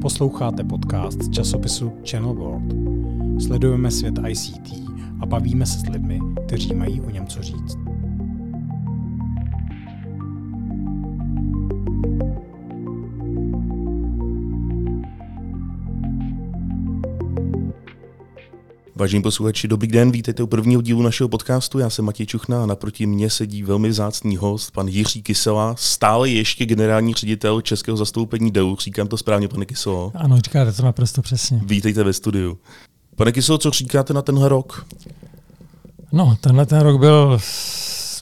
Posloucháte podcast z časopisu Channel World. Sledujeme svět ICT a bavíme se s lidmi, kteří mají o něm co říct. Vážení posluchači, dobrý den, vítejte u prvního dílu našeho podcastu. Já jsem Matěj Čuchna a naproti mně sedí velmi vzácný host, pan Jiří Kysela, stále ještě generální ředitel českého zastoupení DEU. Říkám to správně, pane Kyselo? Ano, říkáte to naprosto přesně. Vítejte ve studiu. Pane Kyselo, co říkáte na tenhle rok? No, tenhle ten rok byl,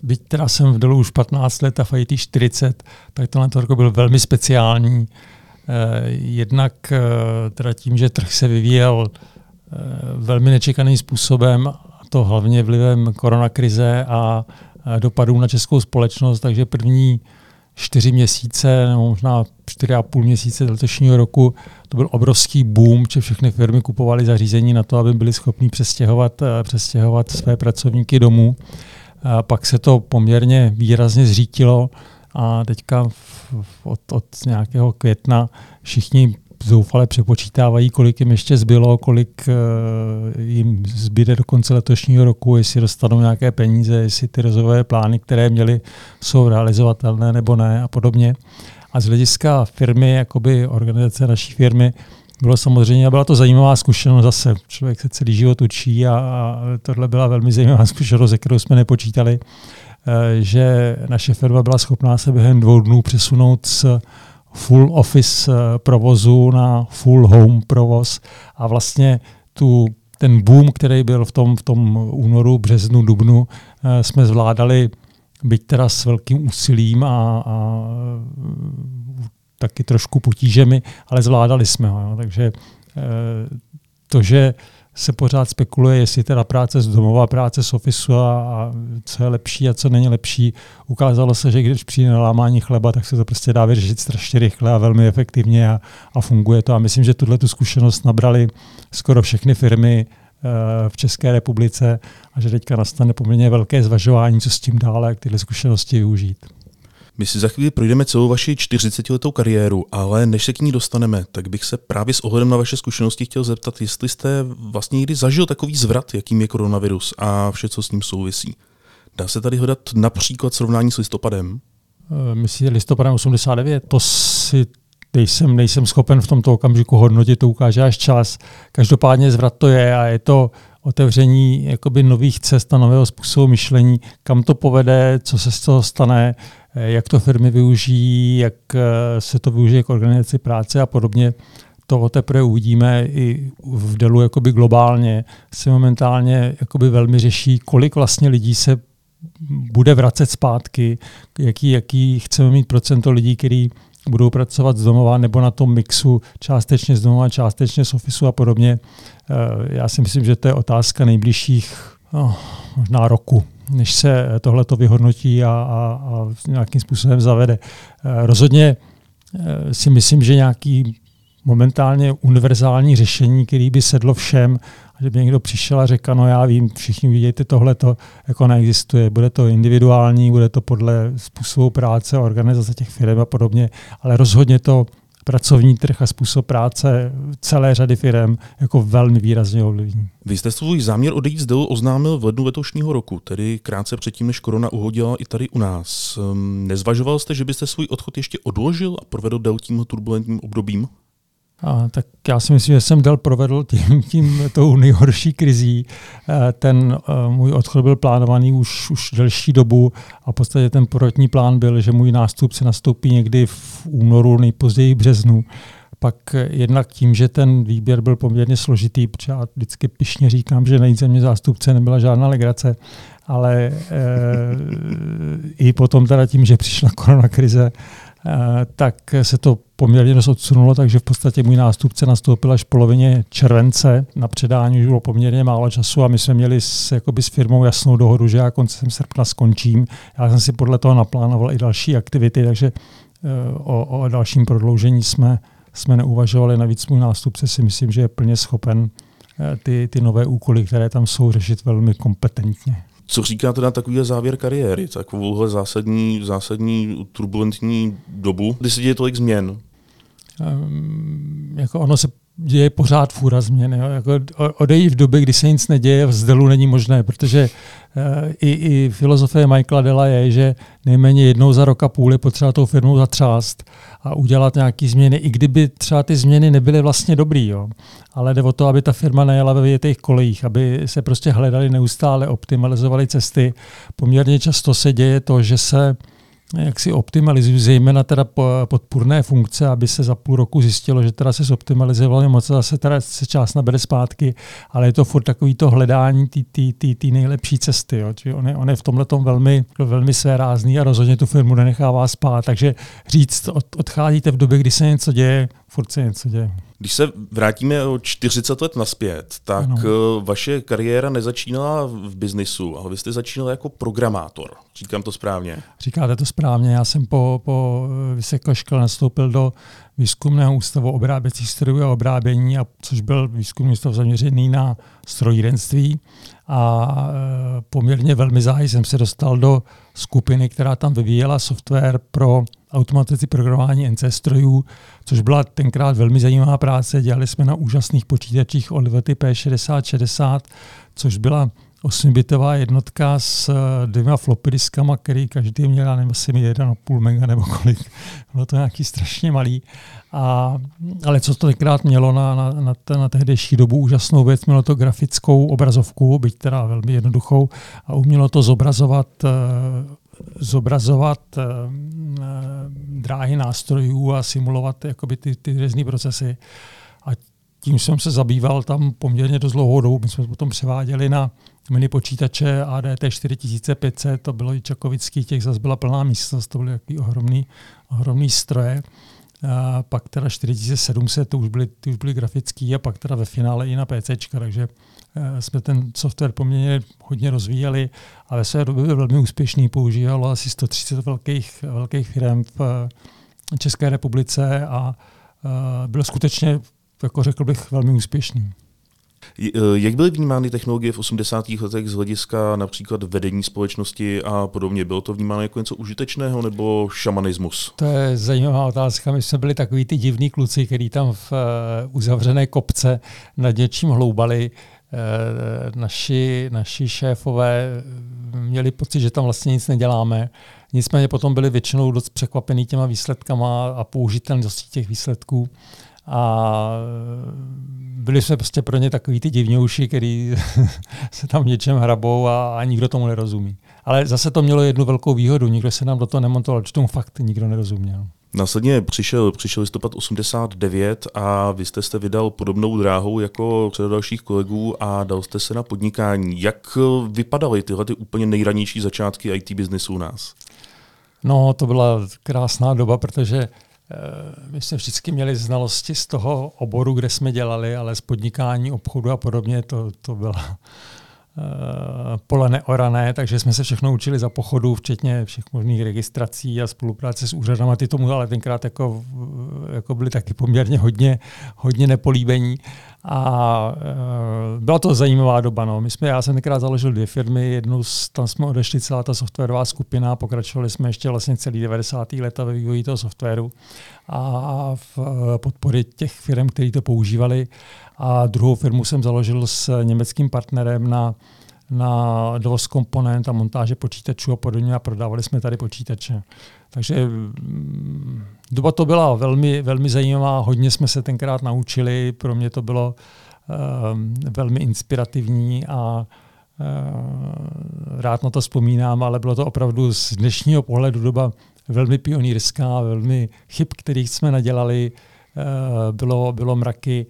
byť teda jsem v DEU už 15 let a v IT 40, tak tenhle ten rok byl velmi speciální. Eh, jednak eh, teda tím, že trh se vyvíjel velmi nečekaným způsobem, a to hlavně vlivem koronakrize a dopadů na českou společnost, takže první čtyři měsíce, nebo možná čtyři a půl měsíce letošního roku, to byl obrovský boom, že všechny firmy kupovaly zařízení na to, aby byly schopní přestěhovat, eh, přestěhovat své pracovníky domů. A pak se to poměrně výrazně zřítilo a teďka od, od nějakého května všichni zoufale přepočítávají, kolik jim ještě zbylo, kolik uh, jim zbyde do konce letošního roku, jestli dostanou nějaké peníze, jestli ty rozvojové plány, které měli, jsou realizovatelné nebo ne a podobně. A z hlediska firmy, jakoby organizace naší firmy, bylo samozřejmě, byla to zajímavá zkušenost zase. Člověk se celý život učí a, a tohle byla velmi zajímavá zkušenost, ze kterou jsme nepočítali, eh, že naše firma byla schopná se během dvou dnů přesunout z full office eh, provozu na full home provoz a vlastně tu, ten boom, který byl v tom, v tom únoru, březnu, dubnu, eh, jsme zvládali byť teda s velkým úsilím a, a taky trošku potížemi, ale zvládali jsme ho. Jo. Takže eh, to, že se pořád spekuluje, jestli teda práce z domova, práce z ofisu a, a co je lepší a co není lepší. Ukázalo se, že když přijde na lámání chleba, tak se to prostě dá vyřešit strašně rychle a velmi efektivně a, a funguje to. A myslím, že tuhle tu zkušenost nabrali skoro všechny firmy uh, v České republice a že teďka nastane poměrně velké zvažování, co s tím dále, jak tyhle zkušenosti využít. My si za chvíli projdeme celou vaši 40-letou kariéru, ale než se k ní dostaneme, tak bych se právě s ohledem na vaše zkušenosti chtěl zeptat, jestli jste vlastně někdy zažil takový zvrat, jakým je koronavirus a vše, co s ním souvisí. Dá se tady hledat například srovnání s listopadem? Eh, myslíte listopadem 89? To si nejsem, nejsem schopen v tomto okamžiku hodnotit, to ukáže až čas. Každopádně zvrat to je a je to otevření jakoby nových cest a nového způsobu myšlení, kam to povede, co se z toho stane, jak to firmy využijí, jak eh, se to využije k organizaci práce a podobně. To teprve uvidíme i v Delu jakoby globálně. Se momentálně jakoby velmi řeší, kolik vlastně lidí se bude vracet zpátky, jaký, jaký chceme mít procento lidí, kteří budou pracovat z domova nebo na tom mixu částečně z domova, částečně z ofisu a podobně. Eh, já si myslím, že to je otázka nejbližších no, možná roku než se tohle to vyhodnotí a, a, a nějakým způsobem zavede. Eh, rozhodně eh, si myslím, že nějaký momentálně univerzální řešení, který by sedlo všem, a že by někdo přišel a řekl, no já vím, všichni vidíte, tohle to jako neexistuje. Bude to individuální, bude to podle způsobu práce, organizace těch firm a podobně, ale rozhodně to pracovní trh a způsob práce celé řady firm jako velmi výrazně ovlivní. Vy jste svůj záměr odejít z Delu oznámil v lednu letošního roku, tedy krátce předtím, než korona uhodila i tady u nás. Ehm, nezvažoval jste, že byste svůj odchod ještě odložil a provedl Dell tím turbulentním obdobím? A, tak já si myslím, že jsem Dell provedl tím, tím tou nejhorší krizí. E, ten uh, můj odchod byl plánovaný už, už delší dobu a v podstatě ten prvotní plán byl, že můj nástupce nastoupí někdy v únoru, nejpozději březnu. Pak jednak tím, že ten výběr byl poměrně složitý, protože já vždycky pišně říkám, že najít ze mě zástupce nebyla žádná legrace, ale e, i potom teda tím, že přišla koronakrize, Eh, tak se to poměrně dost odsunulo, takže v podstatě můj nástupce nastoupil až v polovině července. Na předání už bylo poměrně málo času a my jsme měli s, jakoby s firmou jasnou dohodu, že já koncem srpna skončím. Já jsem si podle toho naplánoval i další aktivity, takže eh, o, o dalším prodloužení jsme, jsme neuvažovali. Navíc můj nástupce si myslím, že je plně schopen eh, ty, ty nové úkoly, které tam jsou, řešit velmi kompetentně. Co říkáte na takový závěr kariéry, takovouhle zásadní, zásadní turbulentní dobu, kdy se děje tolik změn? jako ono se děje pořád fůra změny. Jako odejít v době, kdy se nic neděje, v zdelu není možné, protože uh, i, i filozofie Michaela Dela je, že nejméně jednou za rok a půl je potřeba tou firmou zatřást a udělat nějaké změny, i kdyby třeba ty změny nebyly vlastně dobrý. Jo. Ale jde o to, aby ta firma nejela ve těch kolejích, aby se prostě hledali neustále, optimalizovali cesty. Poměrně často se děje to, že se jak si optimalizují zejména teda podpůrné funkce, aby se za půl roku zjistilo, že teda se zoptimalizovalo moc, zase teda se část nabere zpátky, ale je to furt takový to hledání té nejlepší cesty. Jo. On, je, on je v tomhle velmi, velmi své rázný a rozhodně tu firmu nenechává spát. Takže říct, od, odcházíte v době, kdy se něco děje, furt se něco děje. Když se vrátíme o 40 let naspět, tak ano. Eh, vaše kariéra nezačínala v biznisu, ale vy jste začínal jako programátor. Říkám to správně? Říkáte to správně. Já jsem po, po vysoké škole nastoupil do výzkumného ústavu obráběcích strojů a obrábění, a což byl výzkumný ústav zaměřený na strojírenství. A e, poměrně velmi záhy jsem se dostal do skupiny, která tam vyvíjela software pro automatizaci programování NC strojů, což byla tenkrát velmi zajímavá práce. Dělali jsme na úžasných počítačích Olivetti P6060, což byla 8-bitová jednotka s eh, dvěma floppy diskama, který každý měl, já nevím, asi 1,5 mega nebo kolik. Bylo to nějaký strašně malý. A, ale co to tenkrát mělo na, na, na, na tehdejší dobu úžasnou věc, mělo to grafickou obrazovku, byť teda velmi jednoduchou, a umělo to zobrazovat uh, zobrazovat uh, dráhy nástrojů a simulovat jakoby ty, ty různé procesy. A tím jsem se zabýval tam poměrně dost dlouhou dobu. My jsme potom převáděli na mini počítače ADT 4500, to bylo i Čakovický, těch zase byla plná místnost, to byly takový ohromný, ohromný stroje. A pak teda 4700, to už byly, ty už byly grafický a pak teda ve finále i na PC, takže eh, jsme ten software poměrně hodně rozvíjeli a ve své době byl velmi úspěšný, používalo asi 130 velkých, velkých firm v eh, České republice a eh, byl skutečně, jako řekl bych, velmi úspěšný. Eh, jak byly vnímány technologie v 80. letech z hlediska například vedení společnosti a podobně? Bylo to vnímáno jako něco užitečného nebo šamanismus? To je zajímavá otázka. My jsme byli takový ty divní kluci, kteří tam v uh, uzavřené kopce nad něčím hloubali. Uh, naši, naši šéfové měli pocit, že tam vlastně nic neděláme. Nicméně potom byli většinou dost překvapení těma výsledkama a použitelností těch výsledků a byli jsme prostě pro ně takový ty divňouši, který se tam něčem hrabou a, a nikdo tomu nerozumí. Ale zase to mělo jednu velkou výhodu, nikdo se nám do toho nemontoval, že tomu fakt nikdo nerozuměl. Následně přišel, přišel listopad 89 a vy jste se vydal podobnou dráhou jako řada dalších kolegů a dal jste se na podnikání. Jak vypadaly tyhle ty úplně nejranější začátky IT biznesu u nás? No, to byla krásná doba, protože my jsme vždycky měli znalosti z toho oboru, kde jsme dělali, ale z podnikání, obchodu a podobně to, to byla Eh, pole neorané, takže jsme se všechno učili za pochodu, včetně všech možných registrací a spolupráce s úřadama. Ty tomu ale tenkrát jako, jako byly taky poměrně hodně, hodně nepolíbení. A e, byla to zajímavá doba. No. My jsme, já jsem tenkrát založil dvě firmy, jednu tam jsme odešli celá ta softwarová skupina, pokračovali jsme ještě vlastně celý 90. leta ve vývoji toho softwaru a v eh, podpory těch firm, které to používali. A druhou firmu jsem založil s německým partnerem na, na dovoz komponent a montáže počítačů a podobně a prodávali jsme tady počítače. Takže mm, doba to byla velmi, velmi zajímavá, hodně jsme se tenkrát naučili, pro mě to bylo um, velmi inspirativní a uh, rád na to vzpomínám, ale bylo to opravdu z dnešního pohledu doba velmi pionýrská, velmi chyb, kterých jsme nadělali, uh, bylo, bylo mraky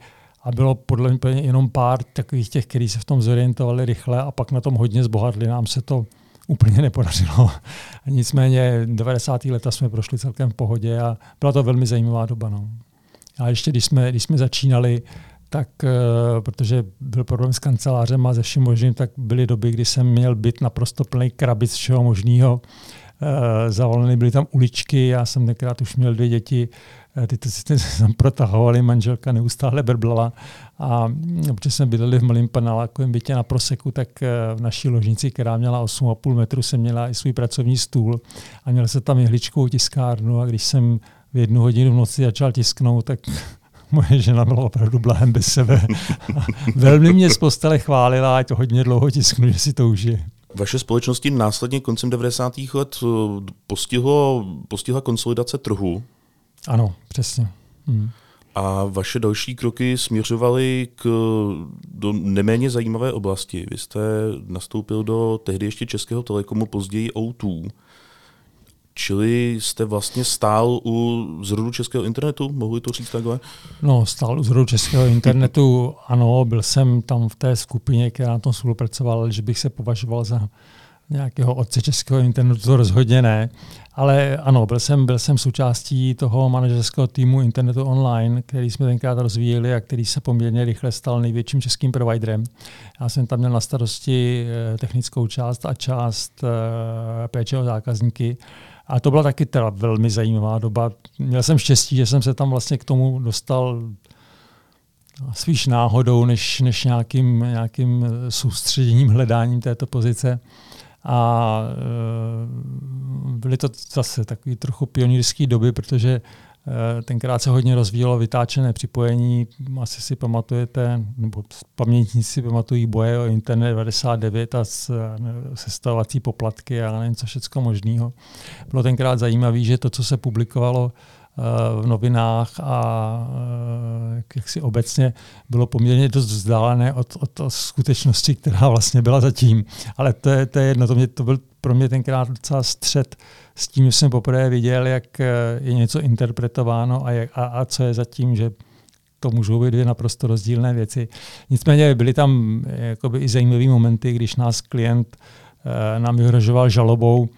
a bylo podle mě jenom pár takových těch, kteří se v tom zorientovali rychle a pak na tom hodně zbohatli. Nám se to úplně nepodařilo. Nicméně 90. leta jsme prošli celkem v pohodě a byla to velmi zajímavá doba. No. A ještě když jsme, když jsme začínali, tak uh, protože byl problém s kancelářem a ze vším možným, tak byly doby, kdy jsem měl být naprosto plný krabic všeho možného. Uh, zavoleny byly tam uličky, já jsem tenkrát už měl dvě děti, Eh, ty to si tam protahovali, manželka neustále brblala a protože jsme bydleli v malém panelákovém bytě na Proseku, tak eh, v naší ložnici, která měla 8,5 metru, jsem měla i svůj pracovní stůl a měl se tam jehličkou tiskárnu a když jsem v jednu hodinu v noci začal tisknout, tak moje žena byla opravdu blahem bez sebe. Velmi mě z postele chválila, ať to hodně dlouho tisknu, že si to užije. Vaše společnosti následně koncem 90. let eh, postihlo, postihla konsolidace trhu. Ano, přesně. Hmm. A vaše další kroky směřovaly k, do neméně zajímavé oblasti. Vy jste nastoupil do tehdy ještě Českého telekomu, později O2. Čili jste vlastně stál u zrodu českého internetu, mohu to říct takhle? No, stál u zrodu českého internetu, ano, byl jsem tam v té skupině, která na tom spolupracovala, že bych se považoval za nějakého otce českého internetu, to rozhodně ne. Ale ano, byl jsem, byl jsem součástí toho manažerského týmu internetu online, který jsme tenkrát rozvíjeli a který se poměrně rychle stal největším českým providerem. Já jsem tam měl na starosti eh, technickou část a část eh, péče o zákazníky. A to byla taky teda velmi zajímavá doba. Měl jsem štěstí, že jsem se tam vlastně k tomu dostal spíš náhodou, než, než nějakým, nějakým soustředěním, hledáním této pozice. A e, byly to zase takové trochu pionýrské doby, protože tenkrát se hodně rozvíjelo vytáčené připojení. Asi si pamatujete, nebo pamětníci si pamatují boje o internet 99 a sestavovací poplatky a nevím co všechno možného. Bylo tenkrát zajímavé, že to, co se publikovalo v novinách a eh, jak si obecně bylo poměrně dost vzdálené od, od, od skutečnosti, která vlastně byla zatím. Ale to je, to je jedno, to, mě, to byl pro mě tenkrát docela střed s tím, že jsem poprvé viděl, jak eh, je něco interpretováno a, jak, a, a co je zatím, že to můžou být dvě naprosto rozdílné věci. Nicméně byly tam eh, jakoby i zajímavé momenty, když nás klient nám vyhrožoval žalobou,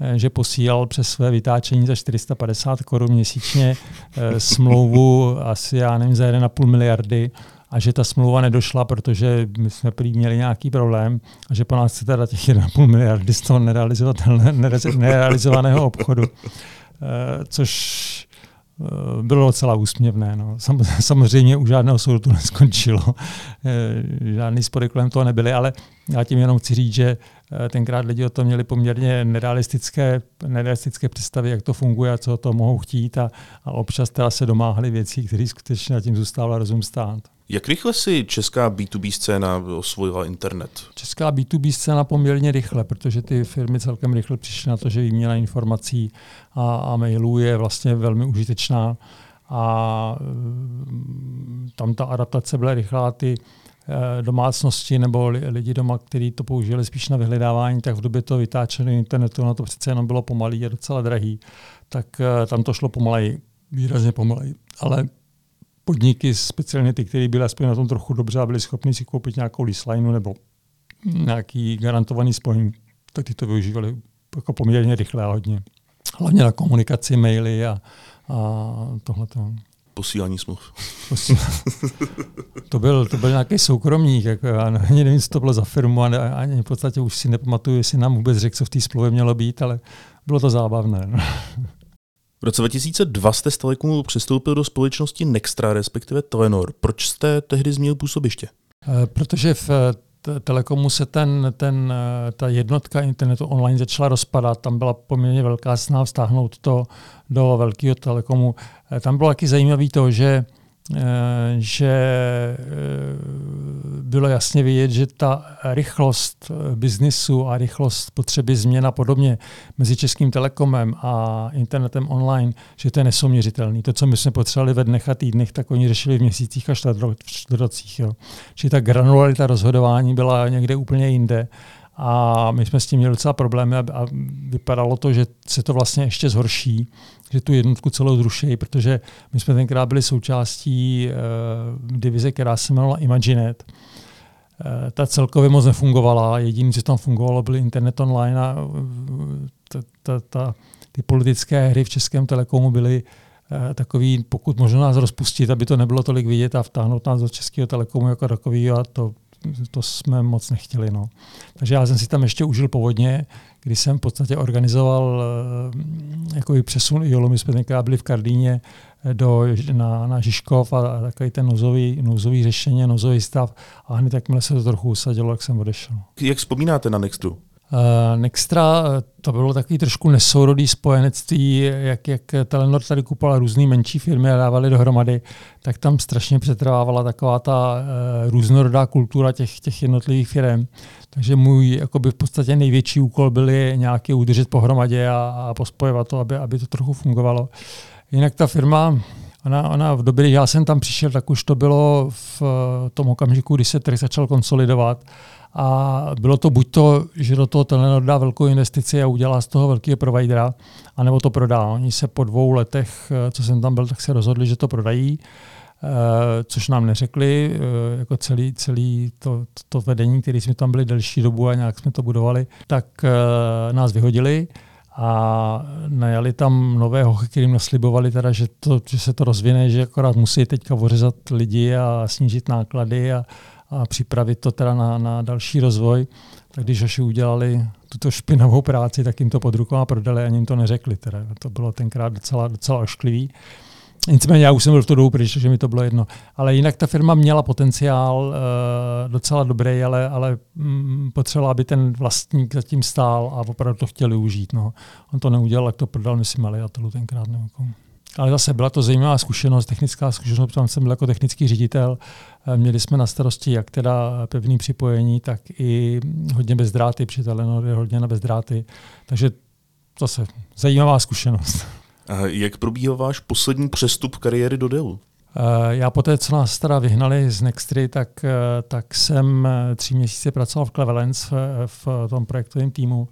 Eh, že posílal přes své vytáčení za 450 korun měsíčně eh, smlouvu asi, já nevím, za 1,5 miliardy a že ta smlouva nedošla, protože my jsme prý měli nějaký problém a že po nás chce teda těch 1,5 miliardy z toho nerealizovaného obchodu. Eh, což bylo docela úsměvné. No. Samozřejmě u žádného soudu to neskončilo. Žádný spory kolem toho nebyly, ale já tím jenom chci říct, že Eh, tenkrát lidi o tom měli poměrně nerealistické, nerealistické představy, jak to funguje a co to mohou chtít a, a občas teda se domáhali věcí, které skutečně na tím zůstával rozum stát. Jak rychle si česká B2B scéna osvojila internet? Česká B2B scéna poměrně rychle, protože ty firmy celkem rychle přišly na to, že výměna informací a, a mailů je vlastně velmi užitečná a mm, tam ta adaptace byla rychlá. Ty Eh, domácnosti nebo lidi doma, kteří to použili spíš na vyhledávání, tak v době to vytáčení internetu, na to přece jenom bylo pomalý a docela drahý, tak eh, tam to šlo pomaleji, výrazně pomaleji. Ale podniky, speciálně ty, které byly aspoň na tom trochu dobře a byli schopni si koupit nějakou lease nebo nějaký garantovaný spojení, tak ty to využívali jako poměrně rychle a hodně. Hlavně na komunikaci, maily a, a tohle posílání smluv. to, byl, to byl nějaký soukromník, jako, já ani nevím, co to bylo za firmu, a ani v podstatě už si nepamatuju, jestli nám vůbec řekl, co v té smlouvě mělo být, ale bylo to zábavné. No. V roce 2002 jste z Telekomu přistoupil do společnosti Nextra, respektive Telenor. Proč jste tehdy změnil působiště? Eh, protože v Telekomu se ten, ten, eh, ta jednotka internetu online začala rozpadat. Tam byla poměrně velká snaha vztáhnout to do velkého Telekomu. Eh, tam bylo taky zajímavé to, že Eh, že eh, bylo jasně vidět, že ta rychlost eh, biznisu a rychlost potřeby změn a podobně mezi Českým telekomem a internetem online, že to je nesouměřitelný. To, co my jsme potřebovali ve dnech a týdnech, tak oni řešili v měsících a čtvrtrocích. Jo. Čili ta granularita rozhodování byla někde úplně jinde. A my jsme s tím měli docela problémy a vypadalo to, že se to vlastně ještě zhorší že tu jednotku celou zrušejí, protože my jsme tenkrát byli součástí uh, divize, která se jmenovala Imaginet. Uh, ta celkově moc nefungovala, jediné, co tam fungovalo, byl internet online a uh, ta, ta, ta, ty politické hry v Českém telekomu byly takový, pokud možno nás rozpustit, aby to nebylo tolik vidět a vtáhnout nás do Českého telekomu jako takový a to, to jsme moc nechtěli. No. Takže já jsem si tam ještě užil povodně, kdy jsem v podstatě organizoval uh, jako přesun IOLu. My jsme tenkrát byli v Kardíně eh, do, na, na Žižkov a, a takový ten nouzový, nouzový řešení, nouzový stav. A hned jakmile se to trochu usadilo, jak jsem odešel. Jak vzpomínáte na Nextu? Uh, Nextra to bylo takový trošku nesourodý spojenectví, jak, jak Telenor tady kupoval různé menší firmy a dávali dohromady, tak tam strašně přetrvávala taková ta uh, různorodá kultura těch, těch jednotlivých firm. Takže můj jakoby v podstatě největší úkol byl je nějaký udržet pohromadě a, a pospojovat to, aby, aby to trochu fungovalo. Jinak ta firma, ona, ona v době, kdy já jsem tam přišel, tak už to bylo v tom okamžiku, kdy se trh začal konsolidovat a bylo to buď to, že do toho Telenor dá velkou investici a udělá z toho velkého providera, anebo to prodá. Oni se po dvou letech, co jsem tam byl, tak se rozhodli, že to prodají, eh, což nám neřekli, eh, jako celý, celý to, to vedení, který jsme tam byli delší dobu a nějak jsme to budovali, tak eh, nás vyhodili a najali tam nové kterým naslibovali teda, že, to, že se to rozvine, že akorát musí teďka ořezat lidi a snížit náklady a, a připravit to teda na, na další rozvoj. Tak když Hoši udělali tuto špinavou práci, tak jim to pod a prodali, ani jim to neřekli. Teda. To bylo tenkrát docela, docela ošklivý. Nicméně já už jsem byl v tu dobu pryč, že mi to bylo jedno. Ale jinak ta firma měla potenciál uh, docela dobrý, ale, ale mm, potřebovala, aby ten vlastník zatím stál a opravdu to chtěli užít. No. On to neudělal, jak to prodal, myslím, Aliatelu tenkrát. Nebo jako. Ale zase byla to zajímavá zkušenost, technická zkušenost, tam jsem byl jako technický ředitel. Eh, měli jsme na starosti jak teda pevný připojení, tak i hodně bezdráty, při Telenor je hodně na bezdráty. Takže zase zajímavá zkušenost. A jak probíhal váš poslední přestup kariéry do Dellu? Eh, já poté, co nás teda vyhnali z Nextry, tak, eh, tak jsem tři měsíce pracoval v Clevelands v, v tom projektovém týmu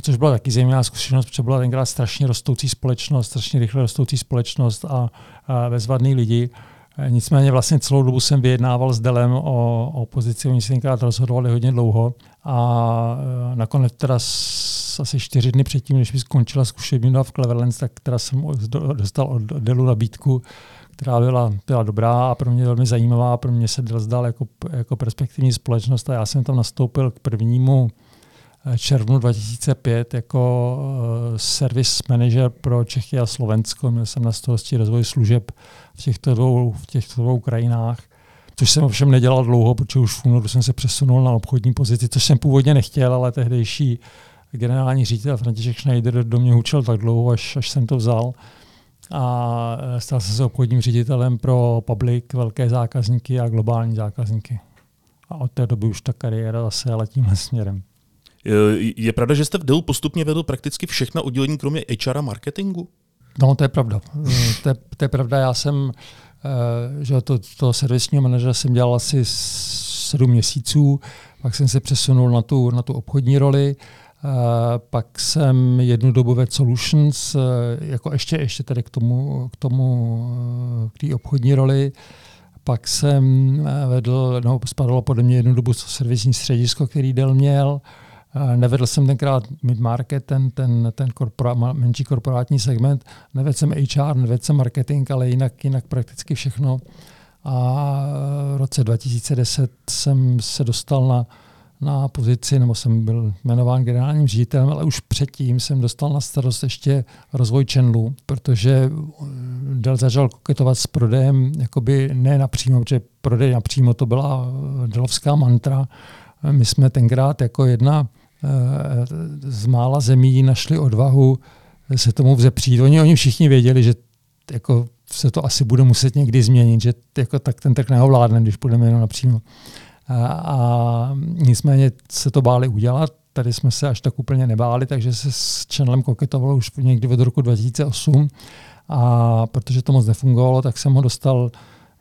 což byla taky zajímavá zkušenost, protože byla tenkrát strašně rostoucí společnost, strašně rychle rostoucí společnost a, a bezvadný lidi. Nicméně vlastně celou dobu jsem vyjednával s Delem o, o pozici, oni se tenkrát rozhodovali hodně dlouho a e, nakonec teda s, asi čtyři dny předtím, než mi skončila zkušební v Clevelands, tak teda jsem dostal od Delu nabídku, která byla, byla dobrá a pro mě velmi zajímavá. Pro mě se Dell zdal jako, jako perspektivní společnost a já jsem tam nastoupil k prvnímu červnu 2005 jako uh, service manager pro Čechy a Slovensko. Měl jsem na starosti rozvoj služeb v těchto dvou, v těchto dvou krajinách, což jsem ovšem nedělal dlouho, protože už v únoru jsem se přesunul na obchodní pozici, což jsem původně nechtěl, ale tehdejší generální ředitel František Schneider do mě učil tak dlouho, až, až jsem to vzal. A eh, stal jsem se obchodním ředitelem pro public, velké zákazníky a globální zákazníky. A od té doby už ta kariéra zase ale tímhle směrem. Je pravda, že jste v Dellu postupně vedl prakticky všechna oddělení, kromě HR a marketingu? No, to je pravda. to, je, to je pravda. Já jsem, eh, že to, toho servisního manažera jsem dělal asi sedm měsíců, pak jsem se přesunul na tu, na tu obchodní roli, pak jsem jednu dobu vedl Solutions, jako ještě, ještě tady k tomu, k tomu, k té obchodní roli. Pak jsem vedl, no, spadalo podle mě jednu dobu servisní středisko, který Dell měl. Nevedl jsem tenkrát mid-market, ten, ten, ten korpora, menší korporátní segment, nevedl jsem HR, nevedl jsem marketing, ale jinak, jinak prakticky všechno. A v roce 2010 jsem se dostal na, na pozici, nebo jsem byl jmenován generálním ředitelem, ale už předtím jsem dostal na starost ještě rozvoj channelu, protože Dell začal koketovat s prodejem jakoby ne napřímo, protože prodej napřímo to byla delovská mantra. My jsme tenkrát jako jedna z mála zemí našli odvahu se tomu vzepřít. Oni, oni všichni věděli, že jako se to asi bude muset někdy změnit, že jako tak ten trh neovládne, když půjdeme jenom napřímo. A, a nicméně se to báli udělat, tady jsme se až tak úplně nebáli, takže se s channelem koketovalo už někdy od roku 2008 a protože to moc nefungovalo, tak jsem ho dostal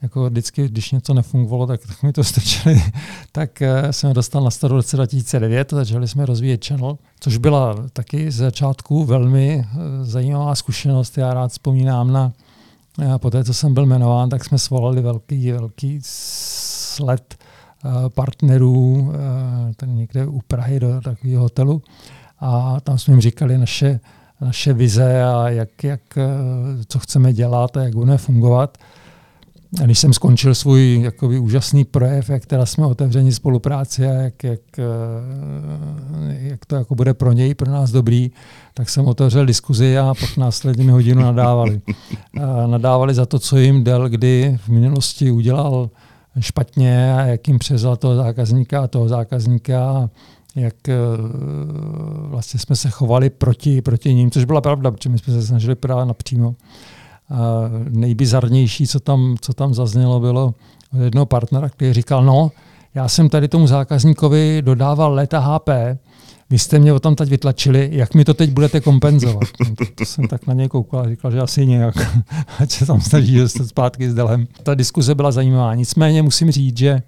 jako vždycky, když něco nefungovalo, tak, tak mi to stačili, tak uh, jsem dostal na start v roce 2009 a začali jsme rozvíjet channel, což byla taky z začátku velmi uh, zajímavá zkušenost. Já rád vzpomínám na, uh, po té, co jsem byl jmenován, tak jsme svolali velký, velký sled partnerů ten někde u Prahy do takového hotelu a tam jsme jim říkali naše, naše vize a jak, jak, co chceme dělat a jak budeme fungovat. A když jsem skončil svůj jakoby, úžasný projev, jak teda jsme otevřeni spolupráci a jak, jak, eh, jak to jako bude pro něj, pro nás dobrý, tak jsem otevřel diskuzi a pak následně mi hodinu nadávali. A nadávali za to, co jim Dell kdy v minulosti udělal špatně a jak jim přezal toho zákazníka a toho zákazníka jak eh, vlastně jsme se chovali proti, proti ním, což byla pravda, protože my jsme se snažili právě napřímo. A nejbizarnější, co tam, co tam zaznělo, bylo od jednoho partnera, který říkal, no, já jsem tady tomu zákazníkovi dodával leta HP, vy jste mě o tom teď vytlačili, jak mi to teď budete kompenzovat? No, to, to jsem tak na něj koukal a říkal, že asi nějak, ať se tam snaží dostat zpátky s Delem. Ta diskuze byla zajímavá, nicméně musím říct, že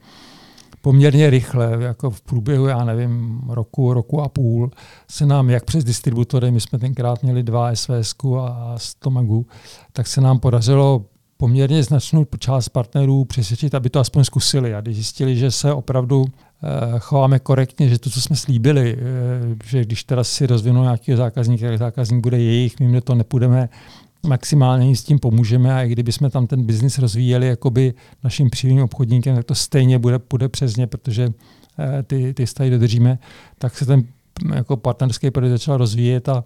poměrně rychle, jako v průběhu, já nevím, roku, roku a půl, se nám jak přes distributory, my jsme tenkrát měli dva SVS a Stomagu, tak se nám podařilo poměrně značnou část partnerů přesvědčit, aby to aspoň zkusili. A když zjistili, že se opravdu eh, chováme korektně, že to, co jsme slíbili, eh, že když teda si rozvinou nějaký zákazník, tak zákazník bude jejich, my to nepůjdeme maximálně s tím pomůžeme a i kdyby jsme tam ten biznis rozvíjeli jakoby naším přímým obchodníkem, tak to stejně bude, bude přes ně, protože eh, ty, ty stavy dodržíme, tak se ten jako partnerský projekt začal rozvíjet a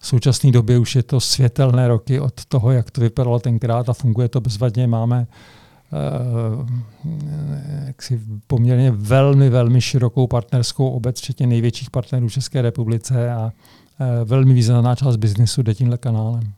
v současné době už je to světelné roky od toho, jak to vypadalo tenkrát a funguje to bezvadně. Máme uh, jaksi poměrně velmi, velmi širokou partnerskou obec, včetně největších partnerů v České republice a uh, velmi významná část biznisu jde tímhle kanálem.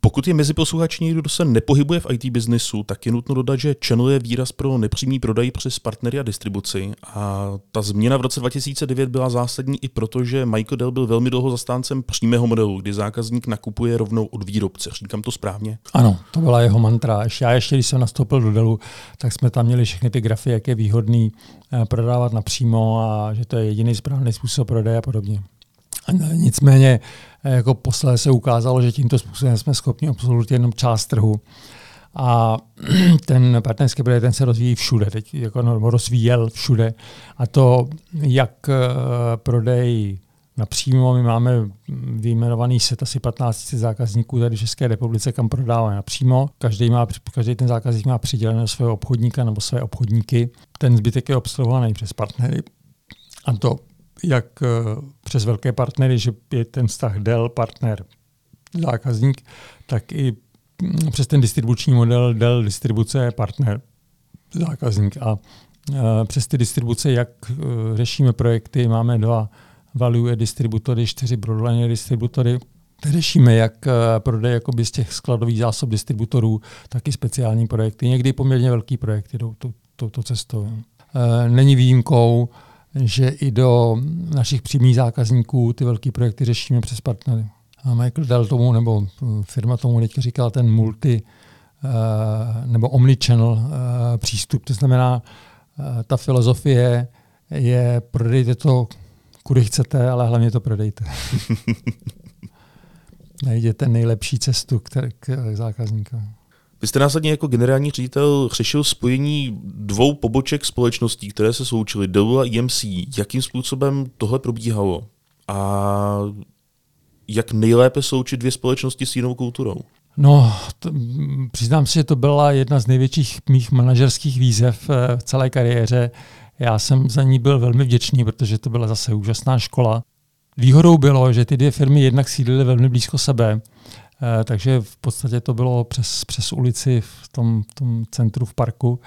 Pokud je mezi posluchači někdo, kdo se nepohybuje v IT biznesu, tak je nutno dodat, že channel je výraz pro nepřímý prodej přes partnery a distribuci. A ta změna v roce 2009 byla zásadní i proto, že Michael Dell byl velmi dlouho zastáncem přímého modelu, kdy zákazník nakupuje rovnou od výrobce. Říkám to správně? Ano, to byla jeho mantra. Já ještě, když jsem nastoupil do Dellu, tak jsme tam měli všechny ty grafy, jak je výhodný eh, prodávat napřímo a že to je jediný správný způsob prodeje a podobně. Nicméně eh, jako posledně se ukázalo, že tímto způsobem jsme schopni absolvovat jenom část trhu. A ten partnerský prodej ten se rozvíjí všude, teď jako no, rozvíjel všude. A to jak uh, prodej napřímo, my máme vyjmenovaný set asi 15 zákazníků tady v České republice, kam prodáváme napřímo. Každý, má, každý ten zákazník má přidělené svého obchodníka nebo své obchodníky. Ten zbytek je obsluhovaný přes partnery. A to jak eh, přes velké partnery, že je ten vztah Dell partner zákazník, tak i mm, přes ten distribuční model Dell distribuce partner zákazník. A eh, přes ty distribuce, jak eh, řešíme projekty, máme dva value distributory, čtyři broadline distributory, řešíme jak prodej jakoby z těch skladových zásob distributorů, tak i speciální projekty. Někdy poměrně velký projekty jdou touto cestou. Není výjimkou, že i do našich přímých zákazníků ty velké projekty řešíme přes partnery. A Michael Dell tomu, nebo firma tomu teď říkala ten multi uh, nebo omnichannel uh, přístup. To znamená, ta filozofie je prodejte to, kudy chcete, ale hlavně to prodejte. Najděte nejlepší cestu k, k zákazníkovi. Vy jste následně jako generální ředitel řešil spojení dvou poboček společností, které se sloučily, Dell a EMC. Jakým způsobem tohle probíhalo? A jak nejlépe sloučit dvě společnosti s jinou kulturou? No, to, přiznám si, že to byla jedna z největších mých manažerských výzev eh, v celé kariéře. Já jsem za ní byl velmi vděčný, protože to byla zase úžasná škola. Výhodou bylo, že ty dvě firmy jednak sídlily velmi blízko sebe takže v podstatě to bylo přes, přes ulici v tom, v tom centru v parku.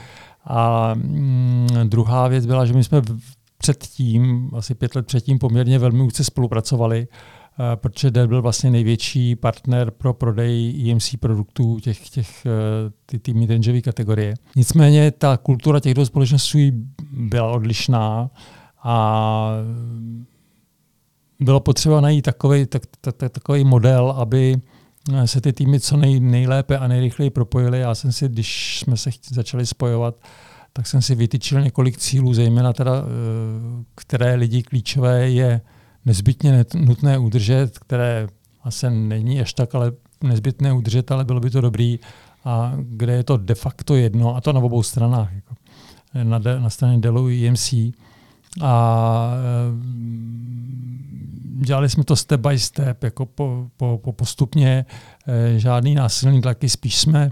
A mm, druhá věc byla, že my jsme předtím, asi pět let předtím, poměrně velmi úzce spolupracovali, eh, protože Dell byl vlastně největší partner pro prodej EMC produktů těch, těch eh, ty, ty midrangeové kategorie. Nicméně ta kultura těch dvou společností byla odlišná a bylo potřeba najít takový, tak, tak, takový model, aby se ty týmy co nej, nejlépe a nejrychleji propojily. Já jsem si, když jsme se začali spojovat, tak jsem si vytyčil několik cílů, zejména teda, eh, které lidi klíčové je nezbytně nutné udržet, které asi není až tak, ale nezbytné udržet, ale bylo by to dobrý a kde je to de facto jedno, a to na obou stranách, jako na, de, na straně Dellu i EMC. A dělali jsme to step by step, jako po, po, po postupně, eh, žádný násilný tlaky, spíš jsme,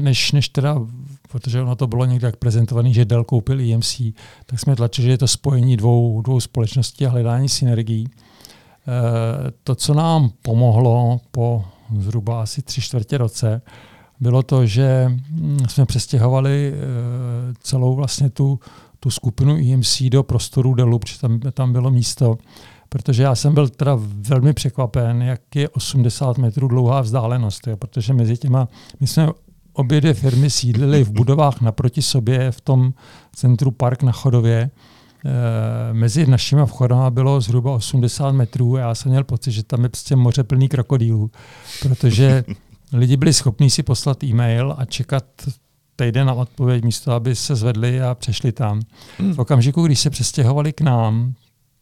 než, než teda, protože ono to bylo někde jak prezentovaný, že Dell koupil EMC, tak jsme tlačili, že je to spojení dvou, dvou společností a hledání synergií. Eh, to, co nám pomohlo po zhruba asi tři čtvrtě roce, bylo to, že hm, jsme přestěhovali eh, celou vlastně tu, tu skupinu EMC do prostoru Delu, protože tam, tam bylo místo, protože já jsem byl teda velmi překvapen, jak je 80 metrů dlouhá vzdálenost, jo, protože mezi těma, my jsme obě dvě firmy sídlily v budovách naproti sobě v tom centru Park na Chodově. E, mezi našimi vchodama bylo zhruba 80 metrů a já jsem měl pocit, že tam je prostě moře plný krokodýlů, protože lidi byli schopni si poslat e-mail a čekat týden na odpověď místo, aby se zvedli a přešli tam. Hmm. V okamžiku, když se přestěhovali k nám,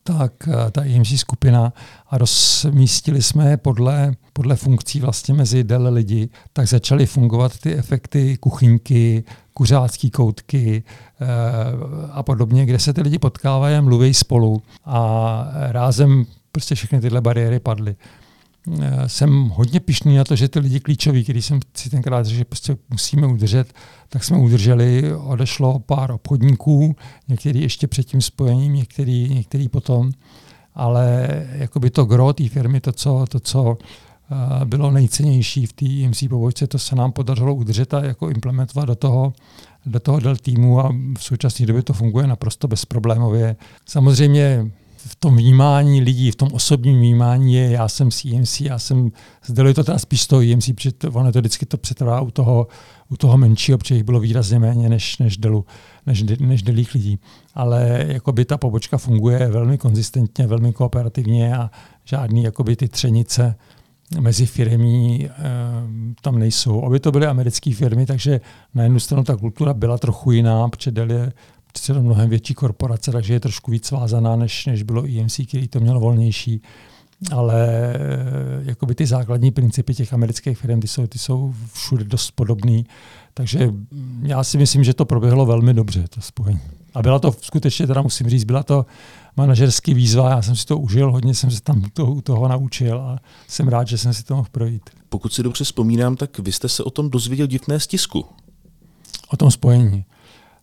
tak eh, ta IMC skupina a rozmístili jsme je podle, podle funkcí vlastně mezi Dell lidi, tak začaly fungovat ty efekty kuchyňky, kuřácký koutky e, a podobně, kde se ty lidi potkávají a mluví spolu a rázem prostě všechny tyhle bariéry padly. Eh, jsem hodně pišný na to, že ty lidi klíčoví, který jsem si tenkrát řekl, že prostě musíme udržet, tak jsme udrželi. Odešlo pár obchodníků, některý ještě před tím spojením, některý, některý potom. Ale jakoby to gro té firmy, to, co, to, co eh, bylo nejcennější v té IMC pobočce, to se nám podařilo udržet a jako implementovat do toho, do toho del týmu a v současné době to funguje naprosto bezproblémově. Samozřejmě v tom vnímání lidí, v tom osobním vnímání je, já jsem z EMC, já jsem, zde to teda spíš z toho EMC, protože to, ono to vždycky to přetrvá u toho, u toho menšího, protože jich bylo výrazně méně než, než, delu, než, než delých lidí. Ale jakoby ta pobočka funguje velmi konzistentně, velmi kooperativně a žádný jakoby ty třenice mezi firmí e, tam nejsou. Obě to byly americké firmy, takže na jednu stranu ta kultura byla trochu jiná, protože Dell je přece mnohem větší korporace, takže je trošku víc svázaná, než, než bylo EMC, který to měl volnější. Ale eh, jakoby ty základní principy těch amerických firm, ty jsou, ty jsou všude dost podobný. Takže já si myslím, že to proběhlo velmi dobře, to spojení. A byla to skutečně, teda musím říct, byla to manažerský výzva, já jsem si to užil, hodně jsem se tam toho, toho naučil a jsem rád, že jsem si to mohl projít. Pokud si dobře vzpomínám, tak vy jste se o tom dozvěděl divné z tisku. O tom spojení.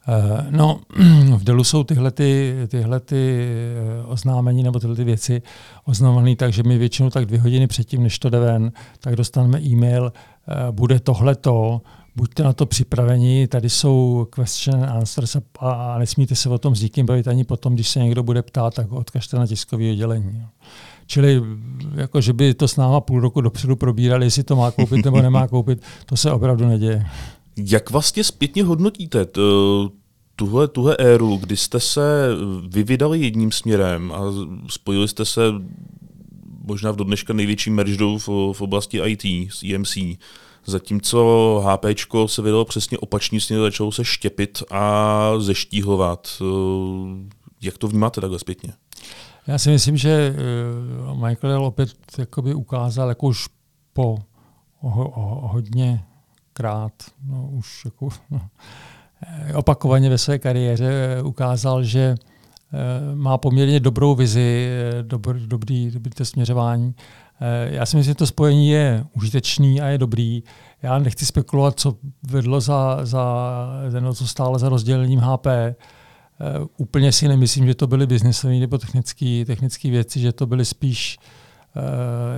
Eh, no, v Delu jsou tyhle, ty, tyhle ty eh, oznámení nebo tyhle ty věci oznamované tak, že my většinou tak dvě hodiny předtím, než to jde ven, tak dostaneme e-mail, eh, bude tohleto, buďte na to připraveni, tady jsou question and answers a nesmíte se o tom s nikým bavit ani potom, když se někdo bude ptát, tak odkažte na tiskové oddělení. Čili jako, že by to s náma půl roku dopředu probírali, jestli to má koupit nebo nemá koupit, to se opravdu neděje. Jak vlastně zpětně hodnotíte tuhle, tuhle éru, kdy jste se vyvydali jedním směrem a spojili jste se možná v dodneška největší merždou v, v oblasti IT s EMC, zatímco HP se vydalo přesně opačný směr, začalo se štěpit a zeštíhovat. Jak to vnímáte takhle zpětně? Já si myslím, že eh, Michael opět jakoby ukázal, jako už po ho, ho, hodně krát, no už jako, no, eh, opakovaně ve své kariéře eh, ukázal, že eh, má poměrně dobrou vizi, dobr, dobrý, dobrý to směřování. Já si myslím, že to spojení je užitečný a je dobrý. Já nechci spekulovat, co vedlo za, za no, co stále za rozdělením HP. Úplně si nemyslím, že to byly biznesové nebo technické věci, že to byly spíš uh,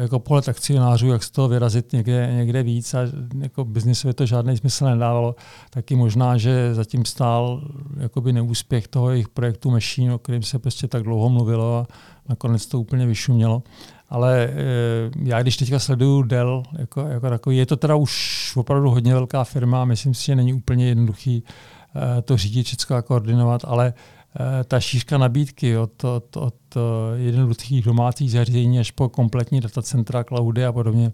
jako pohled akcionářů, jak z toho vyrazit někde, někde víc a jako biznisově to žádný smysl nedávalo, taky možná, že zatím stál jakoby neúspěch toho jejich projektu Machine, o kterém se prostě tak dlouho mluvilo a nakonec to úplně vyšumělo. Ale e, já když teďka sleduju Dell jako, jako takový, je to teda už opravdu hodně velká firma, myslím si, že není úplně jednoduchý e, to řídit, všechno koordinovat, ale Eh, ta šířka nabídky od, od, od eh, jednoduchých domácích zařízení až po kompletní datacentra, cloudy a podobně,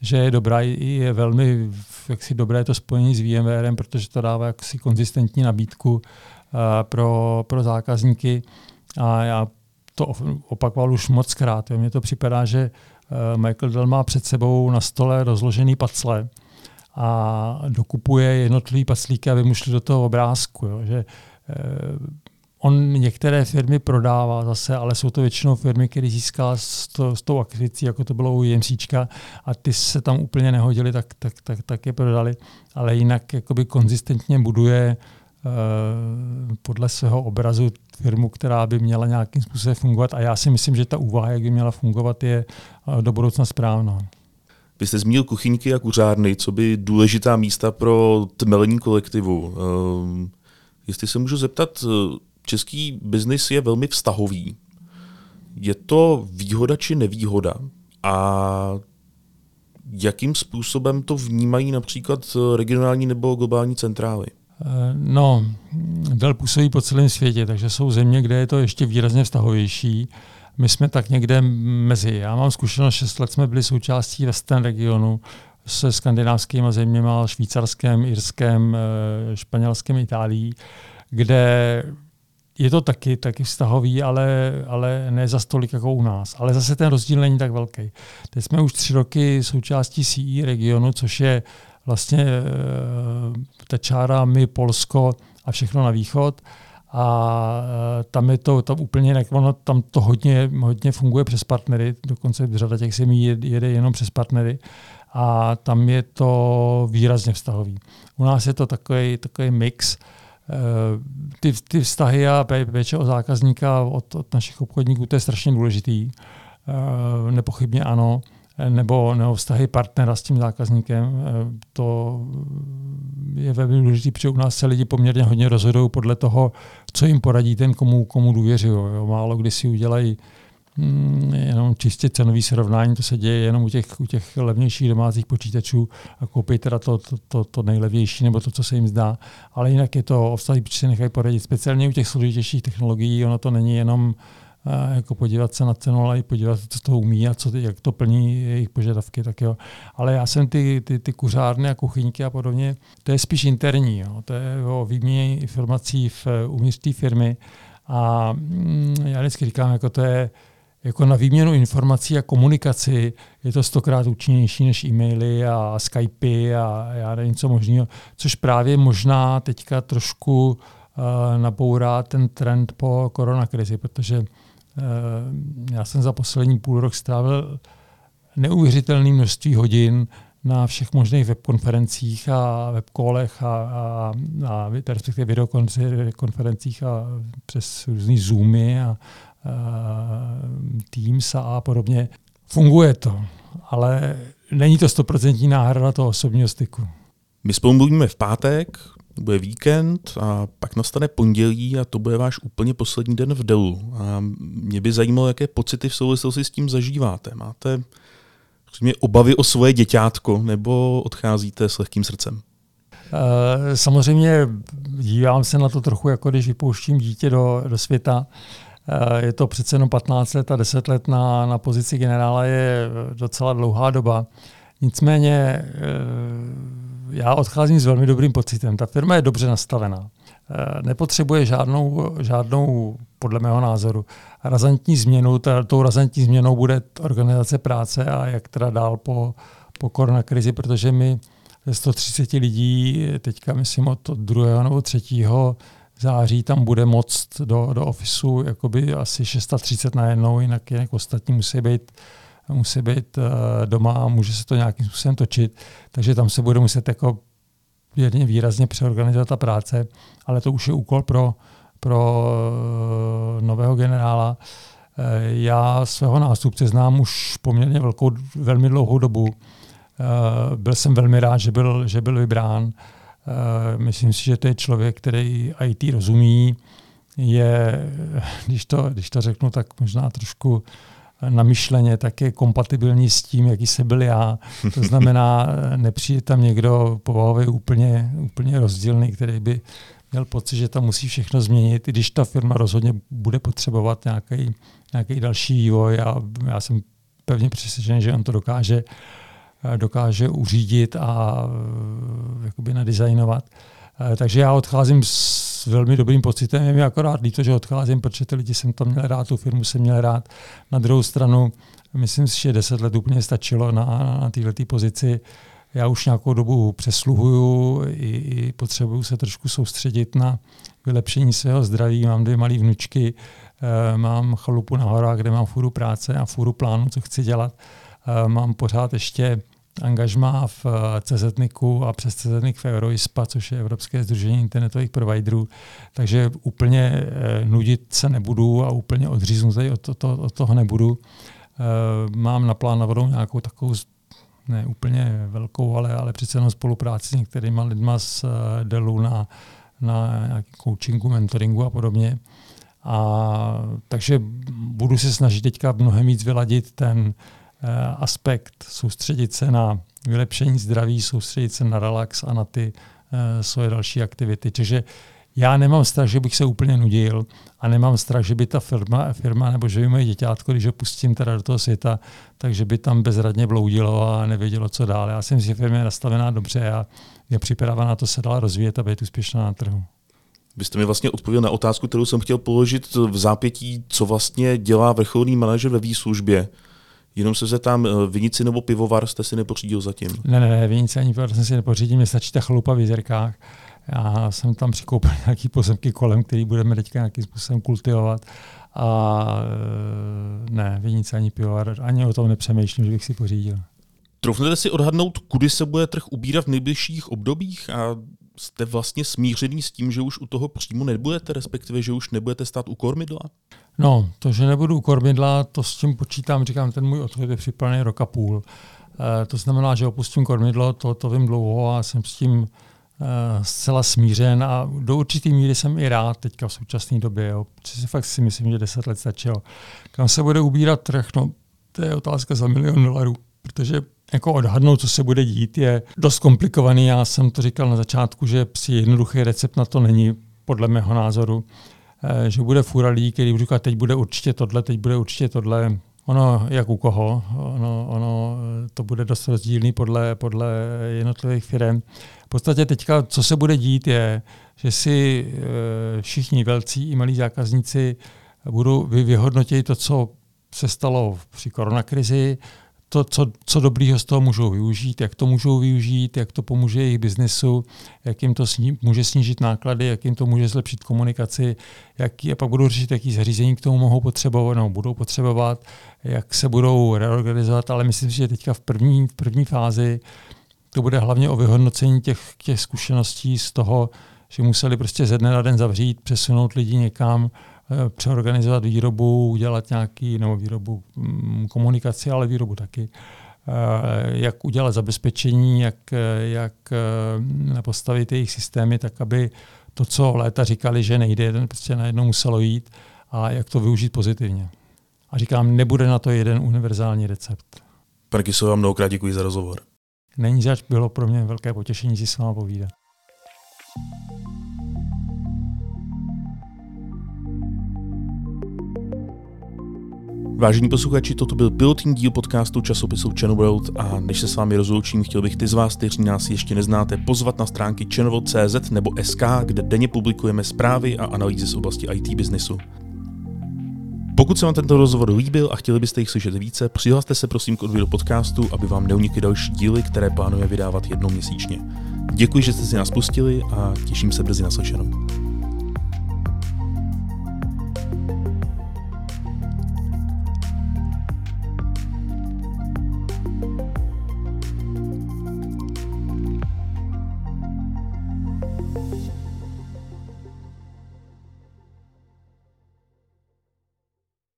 že je dobrá, je velmi jaksi dobré to spojení s VMwarem, protože to dává jaksi konzistentní nabídku eh, pro, pro zákazníky a já to opakoval už moc krát. Mně to připadá, že Michael Dell má před sebou na stole rozložený pacle a dokupuje jednotlivý paclíky, aby mu šli do toho obrázku. Jo. Že, On některé firmy prodává zase, ale jsou to většinou firmy, které získá s, to, s tou akvizicí, jako to bylo u IMC, a ty se tam úplně nehodili, tak, tak, tak, tak je prodali. Ale jinak jakoby konzistentně buduje uh, podle svého obrazu firmu, která by měla nějakým způsobem fungovat. A já si myslím, že ta úvaha, jak by měla fungovat, je uh, do budoucna správná. Vy jste zmínil kuchyňky a kuřárny, co by důležitá místa pro tmelení kolektivu. Uh, jestli se můžu zeptat, český biznis je velmi vztahový. Je to výhoda či nevýhoda? A jakým způsobem to vnímají například regionální nebo globální centrály? Eh, no, Dell působí po celém světě, takže jsou země, kde je to ještě výrazně vztahovější. My jsme tak někde mezi. Já mám zkušenost, 6 let jsme byli součástí Western regionu se skandinávskými zeměmi, švýcarském, irském, eh, španělském, Itálií, kde je to taky, taky vztahový, ale, ale ne za stolik jako u nás. Ale zase ten rozdíl není tak velký. Teď jsme už tři roky součástí CE regionu, což je vlastně e, ta čára my, Polsko a všechno na východ. A e, tam je to tam úplně jinak, ono tam to hodně, hodně funguje přes partnery, dokonce řada těch zemí jede jenom přes partnery a tam je to výrazně vztahový. U nás je to takový, takový mix, Eh, ty, ty vztahy a péče o zákazníka od, od našich obchodníků, to je strašně důležitý. Eh, nepochybně ano. Nebo, nebo vztahy partnera s tím zákazníkem. Eh, to je velmi důležité, protože u nás se lidi poměrně hodně rozhodují podle toho, co jim poradí ten, komu, komu důvěřují. Málo kdy si udělají Mm, jenom čistě cenový srovnání, to se děje jenom u těch, u těch levnějších domácích počítačů a koupit teda to, to, to, to nejlevnější nebo to, co se jim zdá. Ale jinak je to protože se nechají poradit. Speciálně u těch složitějších technologií, ono to není jenom uh, jako podívat se na cenu, ale i podívat, co to umí a co, jak to plní jejich požadavky. Tak jo. Ale já jsem ty, ty, ty kuřárny a kuchyňky a podobně, to je spíš interní. Jo. To je o výměně informací v, uvnitř té firmy. A mm, já vždycky říkám, jako to je, jako na výměnu informací a komunikaci je to stokrát účinnější než e-maily a Skypey a já nevím co možného, což právě možná teďka trošku uh, nabourá ten trend po koronakrizi, protože uh, já jsem za poslední půl rok strávil neuvěřitelné množství hodin na všech možných webkonferencích a webkolech a, a, a respektive videokonferencích a přes různý Zoomy a, Teams a podobně. Funguje to, ale není to stoprocentní náhrada toho osobního styku. My spolu mluvíme v pátek, bude víkend a pak nastane pondělí a to bude váš úplně poslední den v Delu. A mě by zajímalo, jaké pocity v souvislosti s tím zažíváte. Máte mě obavy o svoje děťátko nebo odcházíte s lehkým srdcem? Eh, samozřejmě dívám se na to trochu, jako když vypouštím dítě do, do světa. Eh, je to přece jenom 15 let a 10 let na, na pozici generála je docela dlouhá doba. Nicméně eh, já odcházím s velmi dobrým pocitem. Ta firma je dobře nastavená. Eh, nepotřebuje žádnou, žádnou, podle mého názoru, razantní změnu. Tou razantní změnou bude organizace práce a jak teda dál po, po koronakrizi, protože my ze 130 lidí, teďka myslím od druhého nebo třetího září tam bude moct do, do ofisu jakoby asi 630 najednou, jinak, jinak ostatní musí být, musí být uh, doma a může se to nějakým způsobem točit. Takže tam se bude muset jako věrně výrazně přeorganizovat ta práce, ale to už je úkol pro, pro uh, nového generála. Uh, já svého nástupce znám už poměrně velkou, velmi dlouhou dobu. Byl jsem velmi rád, že byl, že byl vybrán. Eh, myslím si, že to je člověk, který IT rozumí, je, když to, když to řeknu, tak možná trošku namyšleně, tak je kompatibilní s tím, jaký se byl já. To znamená, nepřijde tam někdo povahově úplně, úplně rozdílný, který by měl pocit, že tam musí všechno změnit, i když ta firma rozhodně bude potřebovat nějaký, nějaký další vývoj. A já jsem pevně přesvědčen, že on to dokáže. uh, dokáže uřídit a eh, jakoby nadizajnovat. Eh, takže já odcházím s velmi dobrým pocitem. Je mi akorát líto, že odcházím, protože ty lidi jsem tam měl rád, tu firmu jsem měl rád. Na druhou stranu, myslím si, že 10 let úplně stačilo na, na této pozici. Já už nějakou dobu přesluhuju, i, i potřebuju se trošku soustředit na vylepšení svého zdraví. Mám dvě malé vnučky, eh, mám chalupu na horách, kde mám fůru práce a fůru plánu, co chci dělat. Mám pořád ještě angažmá v eh, CZNIKu a přes CZNIK v Euroispa, což je Evropské združení internetových providerů. Takže úplně eh, nudit se nebudu a úplně odříznutý od, to, od toho nebudu. Eh, mám naplánovanou nějakou takovou ne úplně velkou, ale, ale přece jenom spolupráci s některými lidmi z Delu na na coachingu, mentoringu a podobně. A, takže budu se snažit teďka mnohem víc vyladit ten eh, aspekt, soustředit se na vylepšení zdraví, soustředit se na relax a na ty eh, svoje další aktivity. Takže já nemám strach, že bych se úplně nudil a nemám strach, že by ta firma, firma nebo že by moje děťátko, když ho pustím teda do toho světa, takže by tam bezradně bloudilo a nevědělo, co dál. Já si firma nastavená dobře a je připravená to se dál rozvíjet a být úspěšná na trhu. Vy jste mi vlastně odpověděl na otázku, kterou jsem chtěl položit v zápětí, co vlastně dělá vrcholný manažer ve výslužbě. Jenom se zeptám, eh, vinici nebo pivovar jste si nepořídil zatím? Ne, ne, ne, vinici ani pivovar jsem si nepořídil, mě stačí ta chalupa v Jizerkách. Já jsem tam přikoupil nějaký pozemky kolem, který budeme teďka nějakým způsobem kultivovat. A eh, ne, vinice ani pivovar, ani o tom nepřemýšlím, že bych si pořídil. Troufnete si odhadnout, kudy se bude trh ubírat v nejbližších obdobích a jste vlastně smířený s tím, že už u toho příjmu nebudete, respektive, že už nebudete stát u kormidla? No, to, že nebudu u kormidla, to s tím počítám, říkám, ten můj odchod je připravený rok a půl. E, to znamená, že opustím kormidlo, to, to vím dlouho a jsem s tím e, zcela smířen a do určitý míry jsem i rád teďka v současné době. Jo. Si fakt si myslím, že 10 let stačilo. Kam se bude ubírat trh? No, to je otázka za milion dolarů, protože jako odhadnout, co se bude dít, je dost komplikovaný. Já jsem to říkal na začátku, že si jednoduchý recept na to není, podle mého názoru. Eh, že bude furalí, který budu říkat, teď bude určitě tohle, teď bude určitě tohle. Ono, jak u koho, ono, ono to bude dost rozdílný podle, podle jednotlivých firm. V podstatě teďka, co se bude dít, je, že si eh, všichni velcí i malí zákazníci budou vyhodnotit to, co se stalo při koronakrizi, to, co, co dobrýho z toho můžou využít, jak to můžou využít, jak to pomůže jejich biznesu, jak jim to sní, může snížit náklady, jak jim to může zlepšit komunikaci, jak, a pak budou řešit, jaký zařízení k tomu mohou potřebovat, nebo budou potřebovat, jak se budou reorganizovat, ale myslím si, že teďka v první, v první fázi to bude hlavně o vyhodnocení těch, těch zkušeností z toho, že museli prostě ze dne na den zavřít, přesunout lidi někam, přeorganizovat výrobu, udělat nějaký, nebo výrobu mm, komunikaci, ale výrobu taky, eh, jak udělat zabezpečení, jak, eh, jak postavit jejich systémy, tak aby to, co léta říkali, že nejde, prostě najednou muselo jít a jak to využít pozitivně. A říkám, nebude na to jeden univerzální recept. Pane Kyso, vám mnohokrát děkuji za rozhovor. Není zač, bylo pro mě velké potěšení si s vámi povídat. Vážení posluchači, toto byl pilotní díl podcastu časopisu Channel World a než se s vámi rozloučím, chtěl bych ty z vás, kteří nás ještě neznáte, pozvat na stránky channel.cz nebo SK, kde denně publikujeme zprávy a analýzy z oblasti IT biznesu. Pokud se vám tento rozhovor líbil a chtěli byste jich slyšet více, přihlaste se prosím k odběru podcastu, aby vám neunikly další díly, které plánujeme vydávat jednou měsíčně. Děkuji, že jste si nás pustili a těším se brzy na slyšenou.